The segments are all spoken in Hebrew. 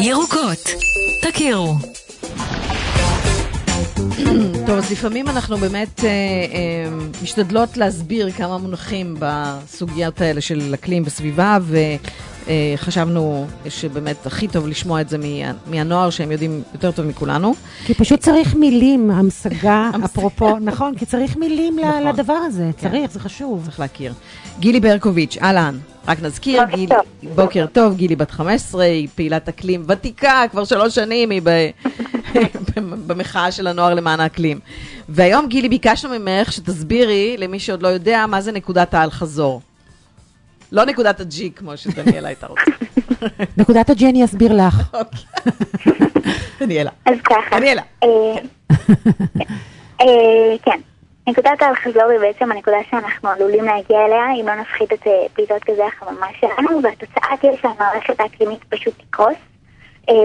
ירוקות, תכירו. טוב, אז לפעמים אנחנו באמת אה, אה, משתדלות להסביר כמה מונחים בסוגיות האלה של אקלים וסביבה, וחשבנו שבאמת הכי טוב לשמוע את זה מה, מהנוער, שהם יודעים יותר טוב מכולנו. כי פשוט צריך מילים, המשגה, אפרופו, נכון, כי צריך מילים נכון. לדבר הזה, כן. צריך, זה חשוב. צריך להכיר. גילי ברקוביץ', אהלן. רק נזכיר, בוקר גיל, טוב. בוקר טוב, גילי בת 15, היא פעילת אקלים ותיקה, כבר שלוש שנים היא ב, במחאה של הנוער למען האקלים. והיום, גילי, ביקשנו ממך שתסבירי למי שעוד לא יודע מה זה נקודת האל-חזור. לא נקודת הג'י, כמו שדניאלה הייתה רוצה. נקודת הג'י אני אסביר לך. אוקיי. דניאלה. אז ככה. דניאלה. אה, אה, כן. נקודת האל-חזור היא בעצם הנקודה שאנחנו עלולים להגיע אליה אם לא נפחית את אה, פליטות גזי החממה שלנו, והתוצאה תהיה שהמערכת האקלימית פשוט תקרוס,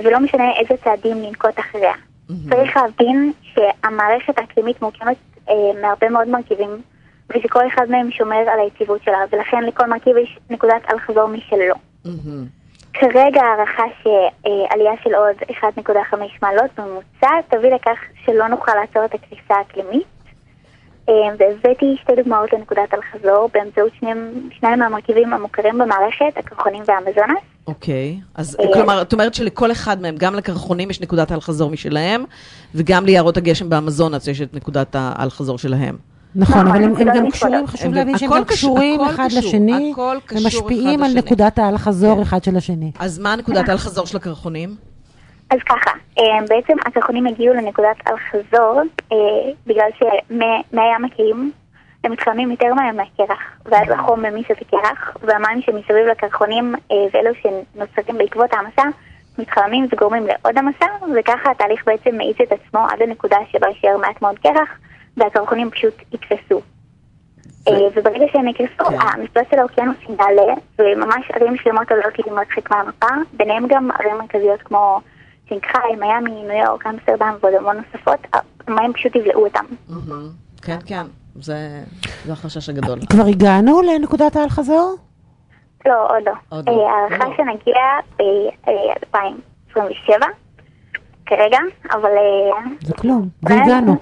ולא משנה איזה צעדים לנקוט אחריה. צריך להבין שהמערכת האקלימית מורכבת אה, מהרבה מאוד מרכיבים, ושכל אחד מהם שומר על היציבות שלה, ולכן לכל מרכיב יש נקודת אל-חזור משלו. מהמם. כרגע הערכה שעלייה של עוד 1.5 מעלות בממוצע תביא לכך שלא נוכל לעצור את הקריסה האקלימית. אה, והבאתי שתי דוגמאות לנקודת אל-חזור באמצעות שניים, שניים מהמרכיבים המוכרים במערכת, הקרחונים והמזונס. אוקיי, אז אה, כלומר, את אומרת שלכל אחד מהם, גם לקרחונים יש נקודת האל-חזור משלהם, וגם ליערות הגשם באמזונס יש את נקודת האל-חזור שלהם. נכון, אבל הם- הם גם. קשורים, חשוב להבין שהם גם קשור- קשורים אחד לשני, ומשפיעים על. נקודת האל-חזור כן. אחד של השני. אז מה נקודת האל-חזור של הקרחונים? אז ככה, אה, בעצם הקרחונים הגיעו לנקודת אל-חזור אה, בגלל שמהים הקיים הם מתחממים יותר מים מהקרח, ואז החום ממיס את הקרח, והמים שמסביב לקרחונים אה, ואלו שנוצרים בעקבות ההמסה מתחממים וגורמים לעוד המסה, וככה התהליך בעצם מאיץ את עצמו עד הנקודה שבה יישאר מעט מאוד קרח, והקרחונים פשוט יתפסו. אה, וברגע שהם יקרסו, כן. המפלס של האוקיינוס יעלה, וממש ערים שלמות עולות להימרחק מהמפה, ביניהם גם ערים מרכזיות כמו שינגחאי, מיאמי, ניו יורק, אמסטרדם ועוד המון נוספות, המים פשוט יבלעו אותם. כן, כן, זה זה החשש הגדול. כבר הגענו לנקודת האל-חזור? לא, עוד לא. עוד לא. אה, הערכה לא. שנגיע ב-2027, כרגע, אבל אה, זה כלום, והגענו.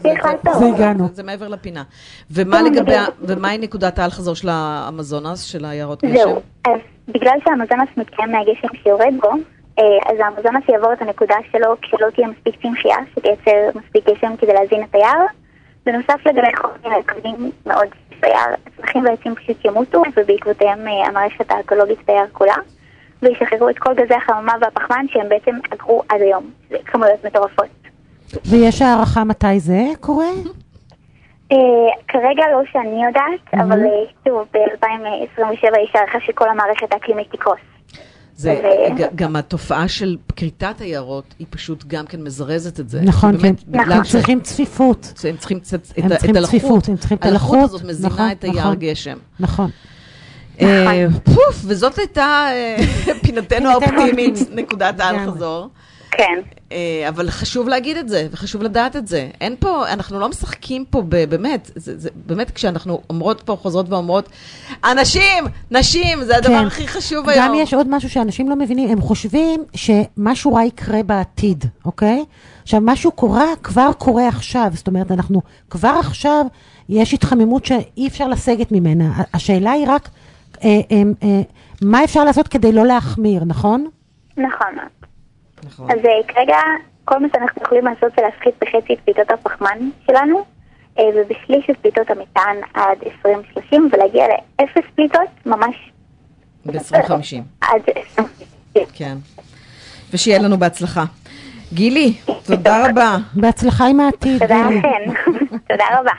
והגענו. זה- מעבר לפינה. ומה לגבי, ה- ומהי נקודת האל-חזור של האמזונס, של היערות גשם? זהו. אז בגלל שהמזונס מתקיים מהגשם שיורד בו, אה, אז המזונס יעבור את הנקודה שלו כשלא תהיה מספיק צמחייה, שתייצר מספיק גשם כדי להזין את היער. בנוסף לגבי חומרים כבדים מאוד ביער, הצמחים והעצים פשוט ימותו, ובעקבותיהם אה, המערכת האקולוגית ביער כולה, וישחררו את כל גזי החממה והפחמן שהם בעצם אגרו עד היום. זה כמויות מטורפות. ויש הערכה מתי זה קורה? אה, כרגע לא שאני יודעת, אבל אה, שוב, ב-2027 יש הערכה שכל המערכת האקלימית תקרוס. זה גם התופעה של כריתת היערות, היא פשוט גם כן מזרזת את זה. נכון, כי באמת, הם- הם צריכים צפיפות. הם צריכים את הם ה- צריכים את הלחות. צפיפות, הם צריכים את הלחות הלחות, הזאת מזינה נכון, את היער נכון. גשם. נכון. אה, פוף, וזאת הייתה אה, פינתנו האופטימית. נקודת. האל-חזור. כן. אה, אבל חשוב להגיד את זה, וחשוב לדעת את זה. אין פה, אנחנו לא משחקים פה ב- באמת, זה, זה, באמת כשאנחנו אומרות פה, חוזרות ואומרות, אנשים, נשים, זה הדבר כן. הכי חשוב היום. גם יש עוד משהו שאנשים לא מבינים, הם חושבים שמשהו רע יקרה בעתיד, אוקיי? עכשיו, משהו קורה, כבר קורה עכשיו, זאת אומרת, אנחנו כבר עכשיו, יש התחממות שאי אפשר לסגת ממנה. השאלה היא רק, מה אפשר לעשות כדי לא להחמיר, נכון? נכון. נכון. אז אה, כרגע כל מה שאנחנו יכולים לעשות זה להפחית בחצי את פליטות הפחמן שלנו, אה, ובשליש את פליטות המטען עד 2030, ולהגיע לאפס פליטות ממש ב-2050, עד 2050. כן. ושיהיה לנו בהצלחה. גילי, תודה רבה. בהצלחה עם העתיד. תודה. לכן. תודה רבה.